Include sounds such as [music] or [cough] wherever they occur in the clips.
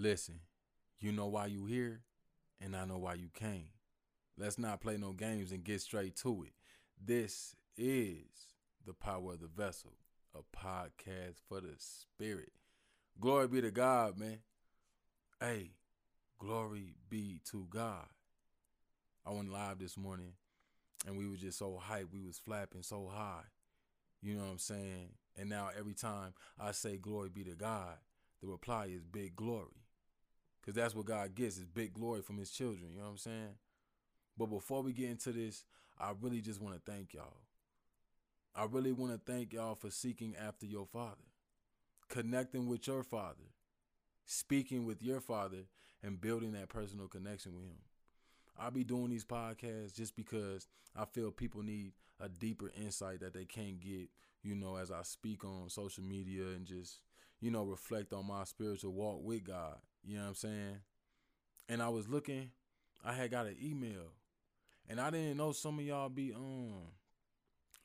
Listen, you know why you here, and I know why you came. Let's not play no games and get straight to it. This is the power of the vessel, a podcast for the spirit. Glory be to God, man. Hey, glory be to God. I went live this morning and we were just so hyped. We was flapping so high. You know what I'm saying? And now every time I say glory be to God, the reply is big glory. Cause that's what God gets is big glory from his children. You know what I'm saying? But before we get into this, I really just want to thank y'all. I really want to thank y'all for seeking after your father, connecting with your father, speaking with your father, and building that personal connection with him. I'll be doing these podcasts just because I feel people need a deeper insight that they can't get, you know, as I speak on social media and just, you know, reflect on my spiritual walk with God. You know what I'm saying? And I was looking, I had got an email. And I didn't know some of y'all be um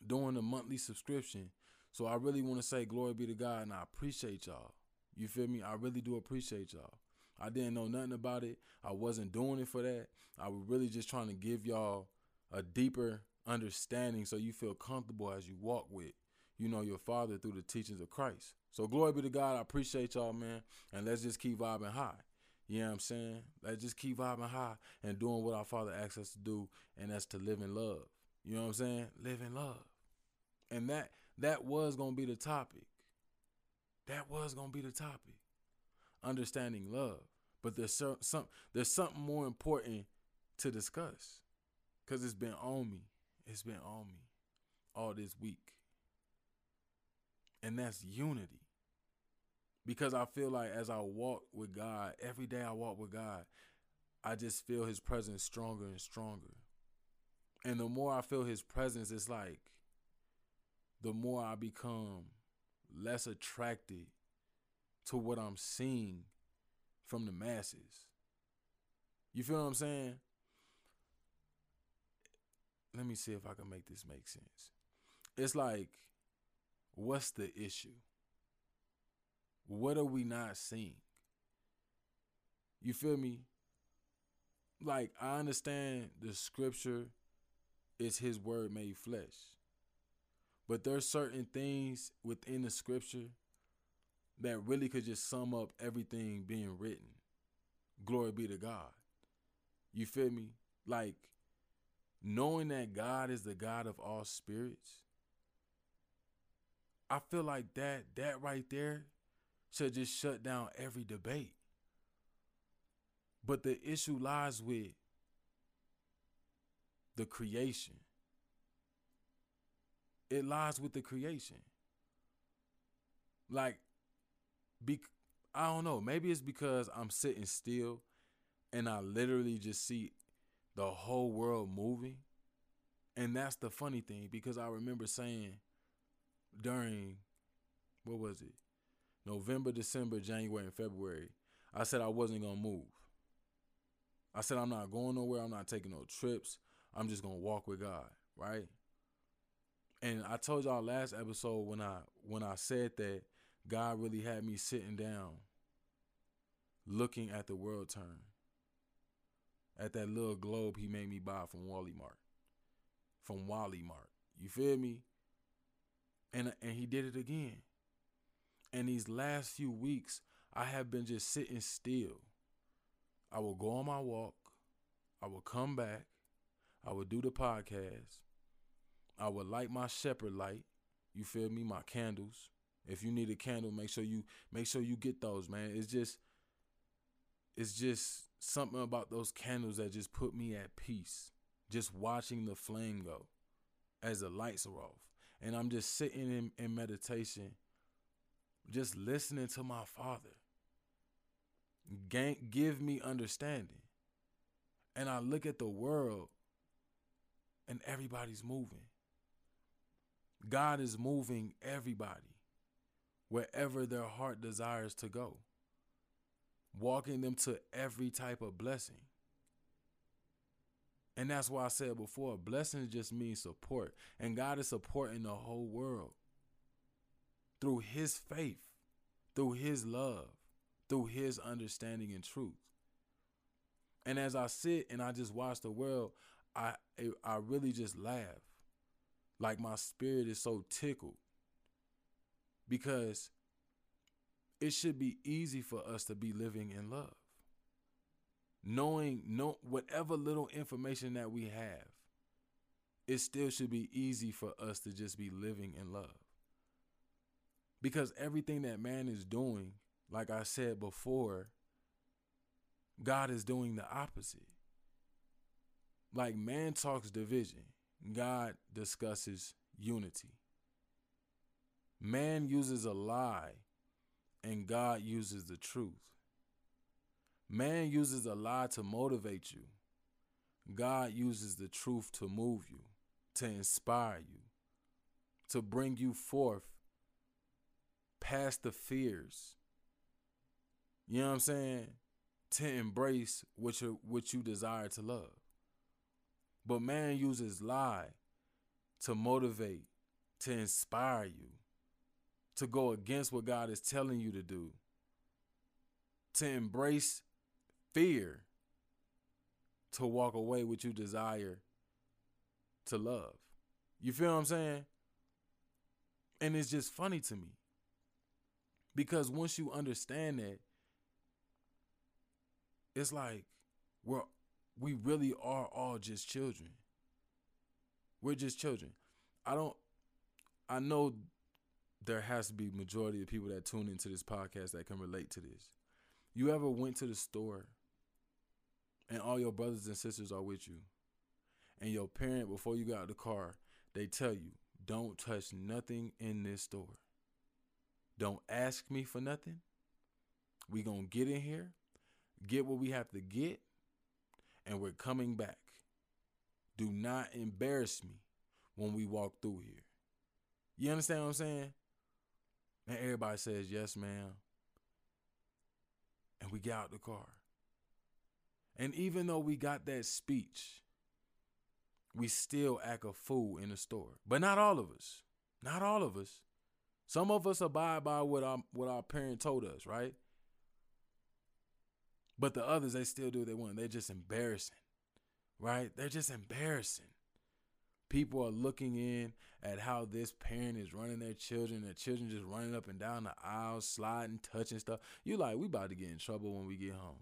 doing a monthly subscription. So I really want to say glory be to God and I appreciate y'all. You feel me? I really do appreciate y'all. I didn't know nothing about it. I wasn't doing it for that. I was really just trying to give y'all a deeper understanding so you feel comfortable as you walk with, you know, your father through the teachings of Christ. So glory be to God. I appreciate y'all, man. And let's just keep vibing high. You know what I'm saying? Let's just keep vibing high and doing what our Father asks us to do, and that's to live in love. You know what I'm saying? Live in love. And that that was gonna be the topic. That was gonna be the topic understanding love. But there's some, there's something more important to discuss. Cause it's been on me. It's been on me all this week. And that's unity. Because I feel like as I walk with God, every day I walk with God, I just feel his presence stronger and stronger. And the more I feel his presence, it's like the more I become less attracted to what I'm seeing from the masses. You feel what I'm saying? Let me see if I can make this make sense. It's like, what's the issue? What are we not seeing? You feel me? Like, I understand the scripture is his word made flesh. But there's certain things within the scripture that really could just sum up everything being written. Glory be to God. You feel me? Like knowing that God is the God of all spirits. I feel like that that right there should just shut down every debate. But the issue lies with the creation. It lies with the creation. Like be I don't know. Maybe it's because I'm sitting still and I literally just see the whole world moving. And that's the funny thing because I remember saying during what was it? November, December, January, and February, I said I wasn't gonna move. I said I'm not going nowhere, I'm not taking no trips. I'm just gonna walk with God, right? And I told y'all last episode when I when I said that God really had me sitting down, looking at the world turn, at that little globe he made me buy from Wally Mart, from Wally Mart. You feel me? And and he did it again. And these last few weeks, I have been just sitting still. I will go on my walk. I will come back. I will do the podcast. I will light my shepherd light. You feel me? My candles. If you need a candle, make sure you make sure you get those, man. It's just it's just something about those candles that just put me at peace. Just watching the flame go as the lights are off. And I'm just sitting in, in meditation, just listening to my father. Gang, give me understanding. And I look at the world and everybody's moving. God is moving everybody wherever their heart desires to go, walking them to every type of blessing. And that's why I said before, blessings just means support. And God is supporting the whole world through his faith, through his love, through his understanding and truth. And as I sit and I just watch the world, I I really just laugh. Like my spirit is so tickled. Because it should be easy for us to be living in love. Knowing no whatever little information that we have, it still should be easy for us to just be living in love. Because everything that man is doing, like I said before, God is doing the opposite. Like man talks division, God discusses unity. Man uses a lie and God uses the truth. Man uses a lie to motivate you. God uses the truth to move you, to inspire you, to bring you forth past the fears. You know what I'm saying? To embrace what you what you desire to love. But man uses lie to motivate, to inspire you, to go against what God is telling you to do, to embrace fear, to walk away what you desire to love. You feel what I'm saying? And it's just funny to me. Because once you understand that, it's like we're we really are all just children. We're just children. I don't I know there has to be majority of people that tune into this podcast that can relate to this. You ever went to the store and all your brothers and sisters are with you and your parent before you got out the car, they tell you, "Don't touch nothing in this store. Don't ask me for nothing. We going to get in here, get what we have to get, and we're coming back. Do not embarrass me when we walk through here. You understand what I'm saying? And everybody says, Yes, ma'am. And we get out the car. And even though we got that speech, we still act a fool in the store. But not all of us. Not all of us. Some of us abide by what our what our parent told us, right? But the others, they still do what they want. They're just embarrassing, right? They're just embarrassing. People are looking in at how this parent is running their children, their children just running up and down the aisles, sliding, touching stuff. You like, we about to get in trouble when we get home.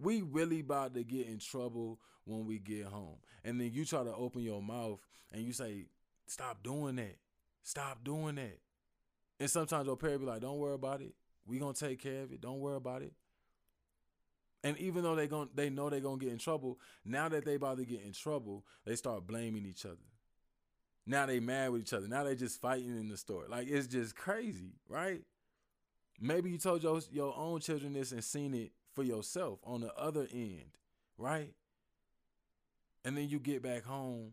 We really about to get in trouble when we get home. And then you try to open your mouth and you say, Stop doing that. Stop doing that. And sometimes your parent be like, Don't worry about it. We gonna take care of it. Don't worry about it. And even though they going they know they're gonna get in trouble, now that they about to get in trouble, they start blaming each other. Now they mad with each other. Now they just fighting in the store. Like it's just crazy, right? Maybe you told your your own children this and seen it for yourself on the other end, right? And then you get back home,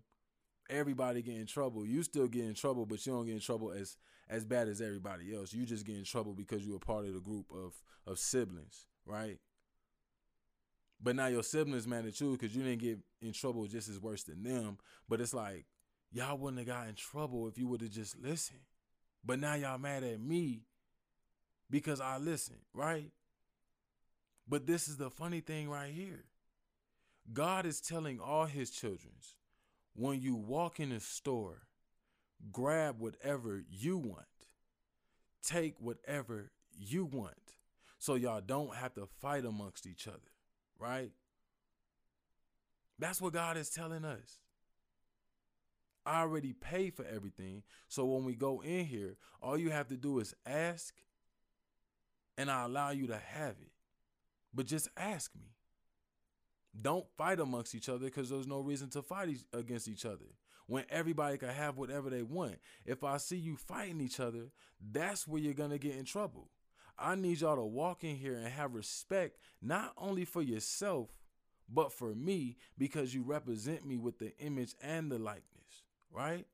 everybody get in trouble. You still get in trouble, but you don't get in trouble as as bad as everybody else. You just get in trouble because you're a part of the group of of siblings, right? But now your siblings mad at you because you didn't get in trouble just as worse than them. But it's like y'all wouldn't have got in trouble if you would have just listened. But now y'all mad at me because I listened, right? But this is the funny thing right here. God is telling all his children, when you walk in a store, grab whatever you want. Take whatever you want. So y'all don't have to fight amongst each other right? That's what God is telling us. I already paid for everything. So when we go in here, all you have to do is ask, and I allow you to have it. But just ask me. Don't fight amongst each other because there's no reason to fight against each other when everybody can have whatever they want. If I see you fighting each other, that's where you're going to get in trouble. I need y'all to walk in here and have respect, not only for yourself, but for me, because you represent me with the image and the likeness, right?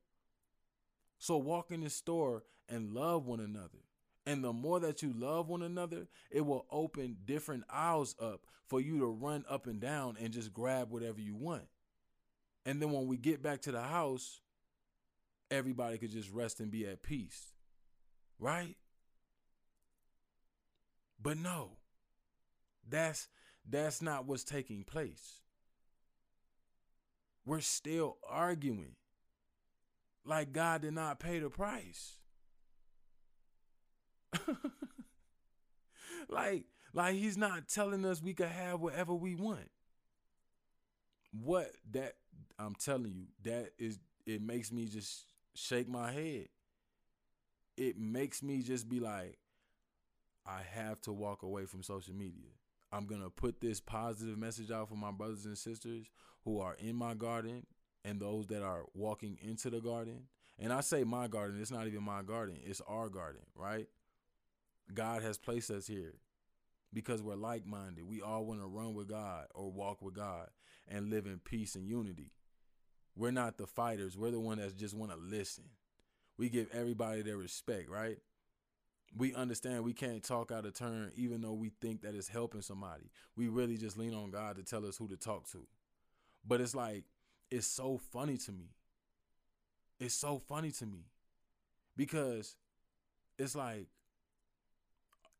So walk in the store and love one another. And the more that you love one another, it will open different aisles up for you to run up and down and just grab whatever you want. And then when we get back to the house, everybody could just rest and be at peace. Right? But no. That's that's not what's taking place. We're still arguing like God did not pay the price. [laughs] like like he's not telling us we can have whatever we want. What that I'm telling you, that is it makes me just shake my head. It makes me just be like, I have to walk away from social media. I'm going to put this positive message out for my brothers and sisters who are in my garden and those that are walking into the garden. And I say my garden, it's not even my garden, it's our garden, right? God has placed us here because we're like minded. We all want to run with God or walk with God and live in peace and unity. We're not the fighters, we're the one that just want to listen. We give everybody their respect, right? we understand we can't talk out of turn even though we think that it's helping somebody. We really just lean on God to tell us who to talk to. But it's like it's so funny to me. It's so funny to me because it's like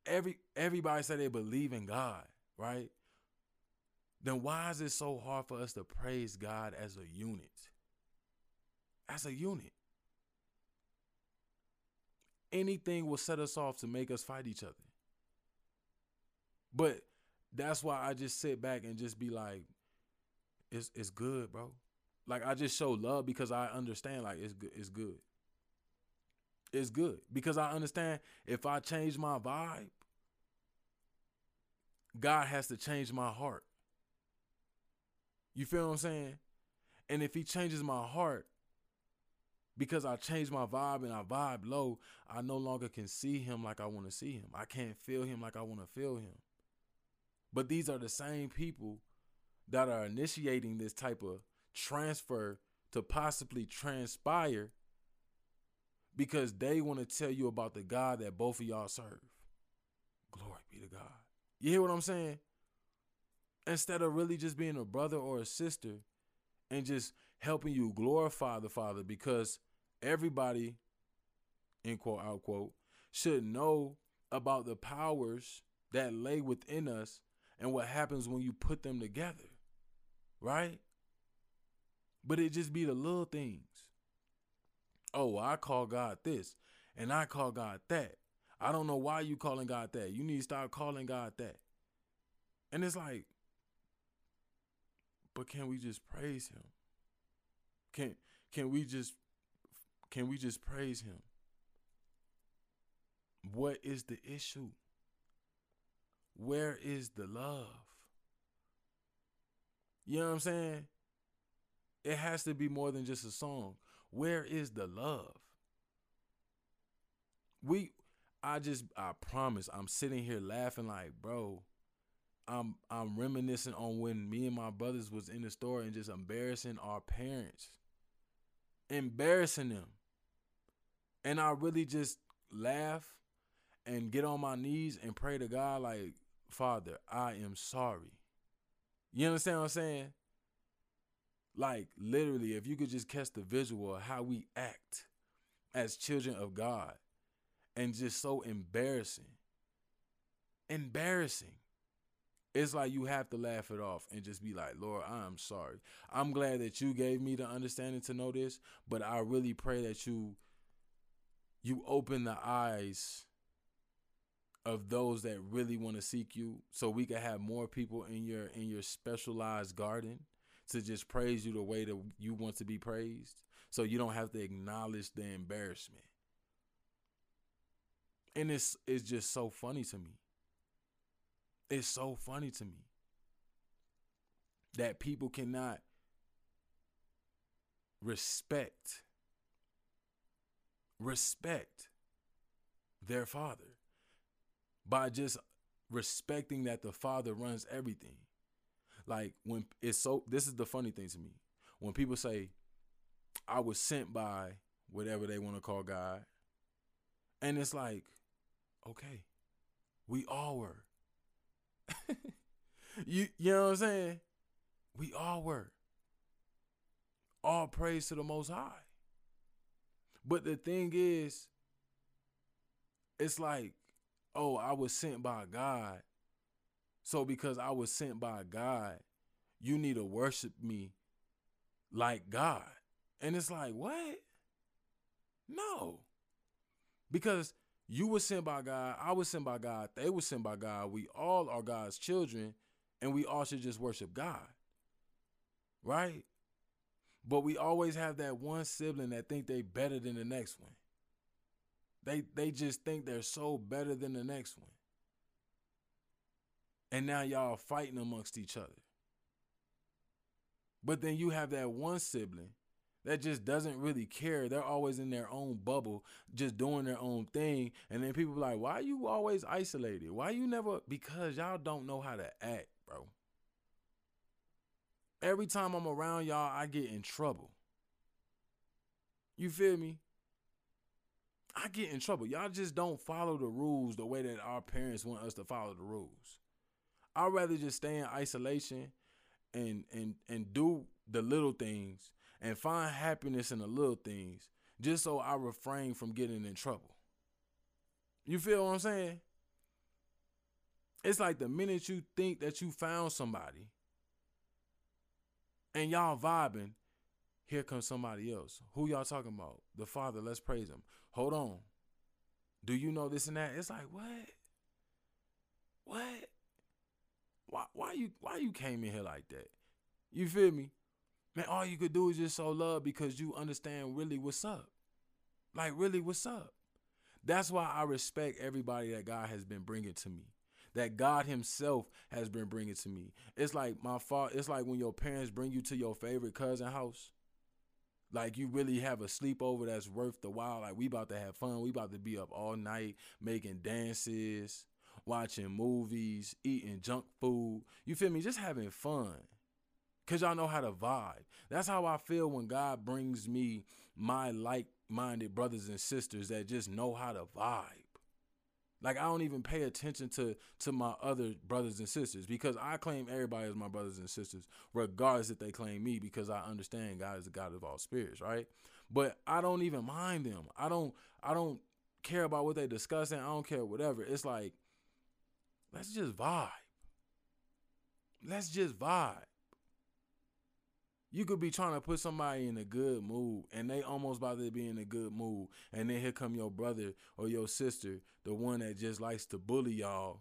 every everybody say they believe in God, right? Then why is it so hard for us to praise God as a unit? As a unit anything will set us off to make us fight each other. But that's why I just sit back and just be like, it's it's good, bro. Like I just show love because I understand like it's good it's good. It's good. Because I understand if I change my vibe, God has to change my heart. You feel what I'm saying? And if he changes my heart, because I change my vibe and I vibe low, I no longer can see him like I want to see him. I can't feel him like I want to feel him. But these are the same people that are initiating this type of transfer to possibly transpire because they want to tell you about the God that both of y'all serve. Glory be to God. You hear what I'm saying? Instead of really just being a brother or a sister and just helping you glorify the Father because everybody, in quote out quote, should know about the powers that lay within us and what happens when you put them together. Right? But it just be the little things. Oh, I call God this and I call God that. I don't know why you calling God that. You need to stop calling God that. And it's like, but can we just praise him? Can can we just can we just praise him? What is the issue? Where is the love? You know what I'm saying? It has to be more than just a song. Where is the love? We I just I promise I'm sitting here laughing like, bro, I'm I'm reminiscing on when me and my brothers was in the store and just embarrassing our parents. Embarrassing them. And I really just laugh and get on my knees and pray to God like, Father, I am sorry. You understand what I'm saying? Like literally, if you could just catch the visual of how we act as children of God and just so embarrassing. Embarrassing. It's like you have to laugh it off and just be like, Lord, I'm sorry. I'm glad that you gave me the understanding to know this, but I really pray that you you open the eyes of those that really want to seek you so we can have more people in your in your specialized garden to just praise you the way that you want to be praised so you don't have to acknowledge the embarrassment and it's it's just so funny to me it's so funny to me that people cannot respect respect their father by just respecting that the father runs everything. Like when it's so this is the funny thing to me. When people say I was sent by whatever they want to call God, and it's like, okay, we all were. [laughs] you you know what I'm saying? We all were. All praise to the most high. But the thing is, it's like, oh, I was sent by God. So because I was sent by God, you need to worship me like God. And it's like, what? No. Because you were sent by God, I was sent by God, they were sent by God. We all are God's children, and we all should just worship God. Right? But we always have that one sibling that think they better than the next one. They they just think they're so better than the next one. And now y'all fighting amongst each other. But then you have that one sibling that just doesn't really care. They're always in their own bubble, just doing their own thing. And then people like, why are you always isolated? Why you never? Because y'all don't know how to act, bro. Every time I'm around y'all, I get in trouble. You feel me? I get in trouble. Y'all just don't follow the rules the way that our parents want us to follow the rules. I'd rather just stay in isolation and and and do the little things and find happiness in the little things just so I refrain from getting in trouble. You feel what I'm saying? It's like the minute you think that you found somebody and y'all vibing, here comes somebody else. Who y'all talking about? The Father, let's praise him. Hold on. Do you know this and that? It's like, what? What? Why why you why you came in here like that? You feel me? Man, all you could do is just show love because you understand really what's up. Like really what's up. That's why I respect everybody that God has been bringing to me. That God himself has been bringing to me. It's like my fault. It's like when your parents bring you to your favorite cousin house. Like you really have a sleepover that's worth the while. Like we about to have fun. We about to be up all night making dances, watching movies, eating junk food. You feel me? Just having fun. Cause y'all know how to vibe. That's how I feel when God brings me my like-minded brothers and sisters that just know how to vibe. Like I don't even pay attention to to my other brothers and sisters because I claim everybody as my brothers and sisters, regardless if they claim me, because I understand God is the God of all spirits, right? But I don't even mind them. I don't I don't care about what they discussing. I don't care whatever. It's like, let's just vibe. Let's just vibe. You could be trying to put somebody in a good mood and they almost about to be in a good mood. And then here come your brother or your sister, the one that just likes to bully y'all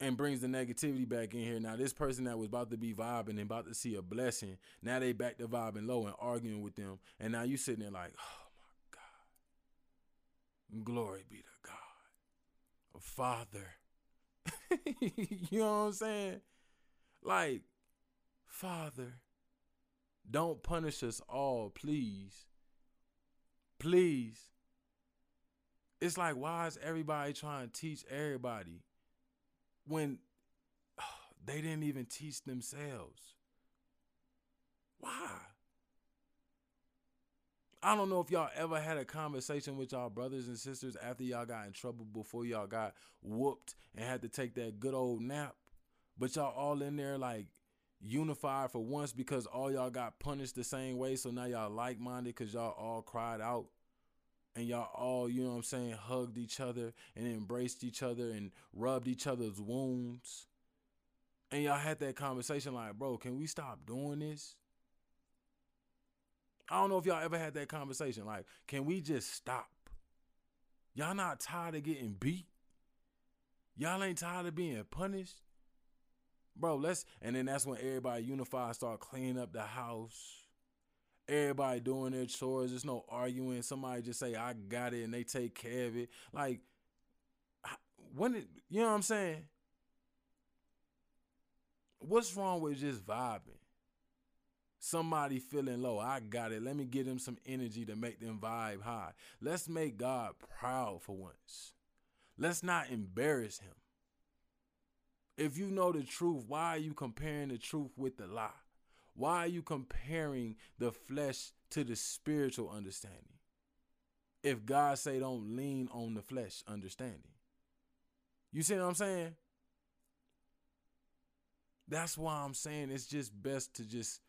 and brings the negativity back in here. Now, this person that was about to be vibing and about to see a blessing, now they back to vibing low and arguing with them. And now you sitting there like, oh my God. Glory be to God. Father. [laughs] you know what I'm saying? Like, Father don't punish us all, please. Please. It's like, why is everybody trying to teach everybody when oh, [sighs] they didn't even teach themselves? Why? I don't know if y'all ever had a conversation with y'all brothers and sisters after y'all got in trouble before y'all got whooped and had to take that good old nap. But y'all all in there like unified for once because all y'all got punished the same way. So now y'all like minded because y'all all cried out and y'all all, you know what I'm saying, hugged each other and embraced each other and rubbed each other's wounds. And y'all had that conversation like, bro, can we stop doing this? I don't know if y'all ever had that conversation. Like, can we just stop? Y'all not tired of getting beat? Y'all ain't tired of being punished? Bro, let's and then that's when everybody unify, start cleaning up the house. Everybody doing their chores. There's no arguing. Somebody just say, I got it, and they take care of it. Like, when it, you know what I'm saying? What's wrong with just vibing? Somebody feeling low. I got it. Let me give them some energy to make them vibe high. Let's make God proud for once. Let's not embarrass him. If you know the truth, why are you comparing the truth with the lie? Why are you comparing the flesh to the spiritual understanding? If God say don't lean on the flesh understanding. You see what I'm saying? That's why I'm saying it's just best to just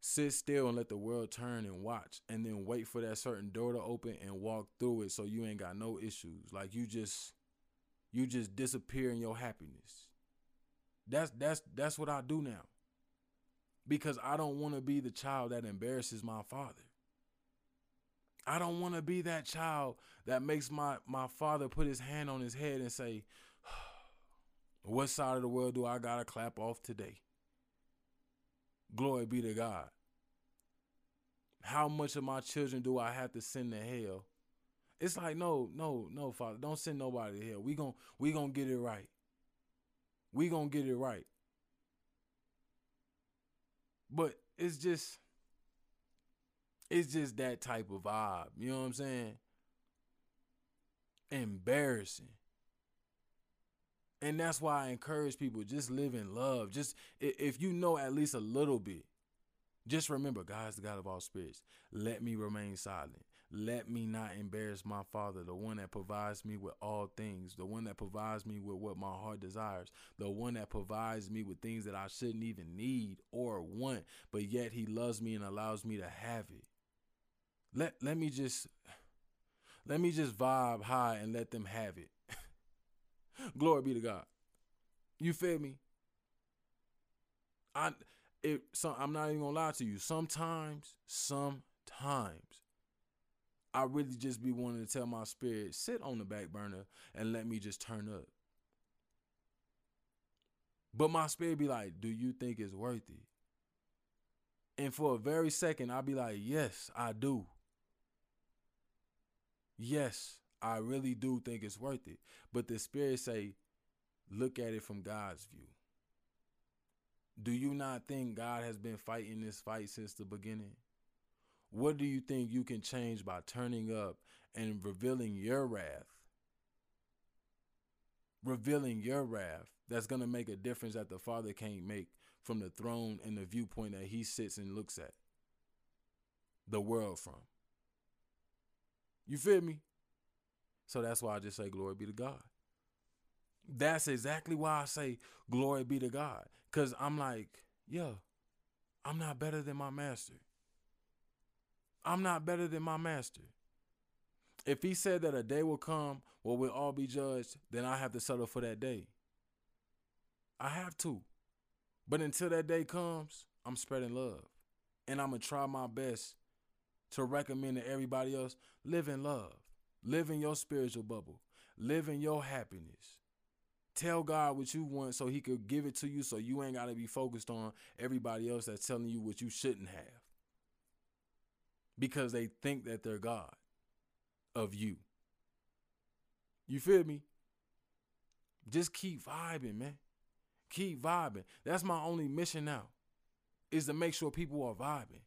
sit still and let the world turn and watch and then wait for that certain door to open and walk through it so you ain't got no issues like you just you just disappear in your happiness that's that's that's what i do now because i don't want to be the child that embarrasses my father i don't want to be that child that makes my my father put his hand on his head and say [sighs] what side of the world do i gotta clap off today Glory be to God. How much of my children do I have to send to hell? It's like, no, no, no, Father, don't send nobody to hell. We gon' we gonna get it right. We gonna get it right. But it's just it's just that type of vibe. You know what I'm saying? Embarrassing. And that's why I encourage people just live in love. Just if you know at least a little bit, just remember God is the God of all spirits. Let me remain silent. Let me not embarrass my Father, the one that provides me with all things, the one that provides me with what my heart desires, the one that provides me with things that I shouldn't even need or want, but yet He loves me and allows me to have it. Let let me just let me just vibe high and let them have it. [laughs] Glory be to God. You feel me? I it so I'm not even gonna lie to you. Sometimes, sometimes I really just be wanting to tell my spirit, sit on the back burner and let me just turn up. But my spirit be like, do you think it's worth it? And for a very second, I'll be like, yes, I do. Yes, I really do think it's worth it. But the spirit say, look at it from God's view. Do you not think God has been fighting this fight since the beginning? What do you think you can change by turning up and revealing your wrath? Revealing your wrath that's going to make a difference that the Father can't make from the throne and the viewpoint that he sits and looks at the world from. You feel me? So that's why I just say glory be to God. That's exactly why I say glory be to God. Cause I'm like, yeah, I'm not better than my master. I'm not better than my master. If he said that a day will come where we'll all be judged, then I have to settle for that day. I have to. But until that day comes, I'm spreading love. And I'm going to try my best to recommend to everybody else live in love. Live in your spiritual bubble. Live in your happiness. Tell God what you want so he could give it to you so you ain't got to be focused on everybody else that's telling you what you shouldn't have. Because they think that they're God of you. You feel me? Just keep vibing, man. Keep vibing. That's my only mission now. Is to make sure people are vibing.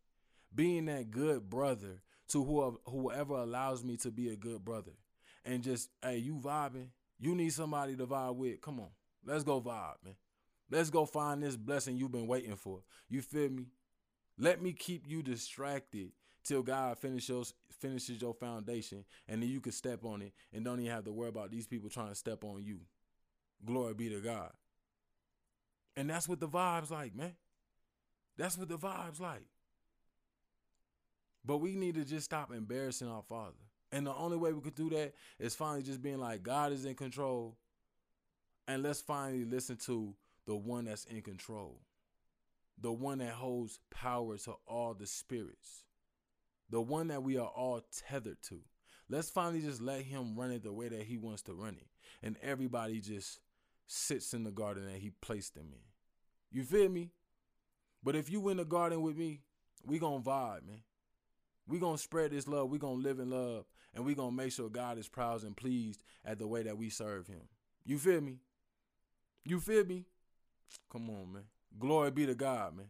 Being that good brother to whoever, whoever allows me to be a good brother. And just, hey, you vibing. You need somebody to vibe with. Come on. Let's go vibe, man. Let's go find this blessing you've been waiting for. You feel me? Let me keep you distracted till God finishes finishes your foundation, and then you can step on it and don't even have to worry about these people trying to step on you. Glory be to God. And that's what the vibes like, man. That's what the vibes like. But we need to just stop embarrassing our Father. And the only way we could do that is finally just being like, God is in control. And let's finally listen to the one that's in control, the one that holds power to all the spirits, the one that we are all tethered to. Let's finally just let him run it the way that he wants to run it. And everybody just sits in the garden that he placed them in. You feel me? But if you in the garden with me, we gonna vibe, man we to spread this love. we to live in love. And we to make sure God is proud and pleased at the way that we serve him. You feel me? You feel me? Come on, man. Glory be to God, man.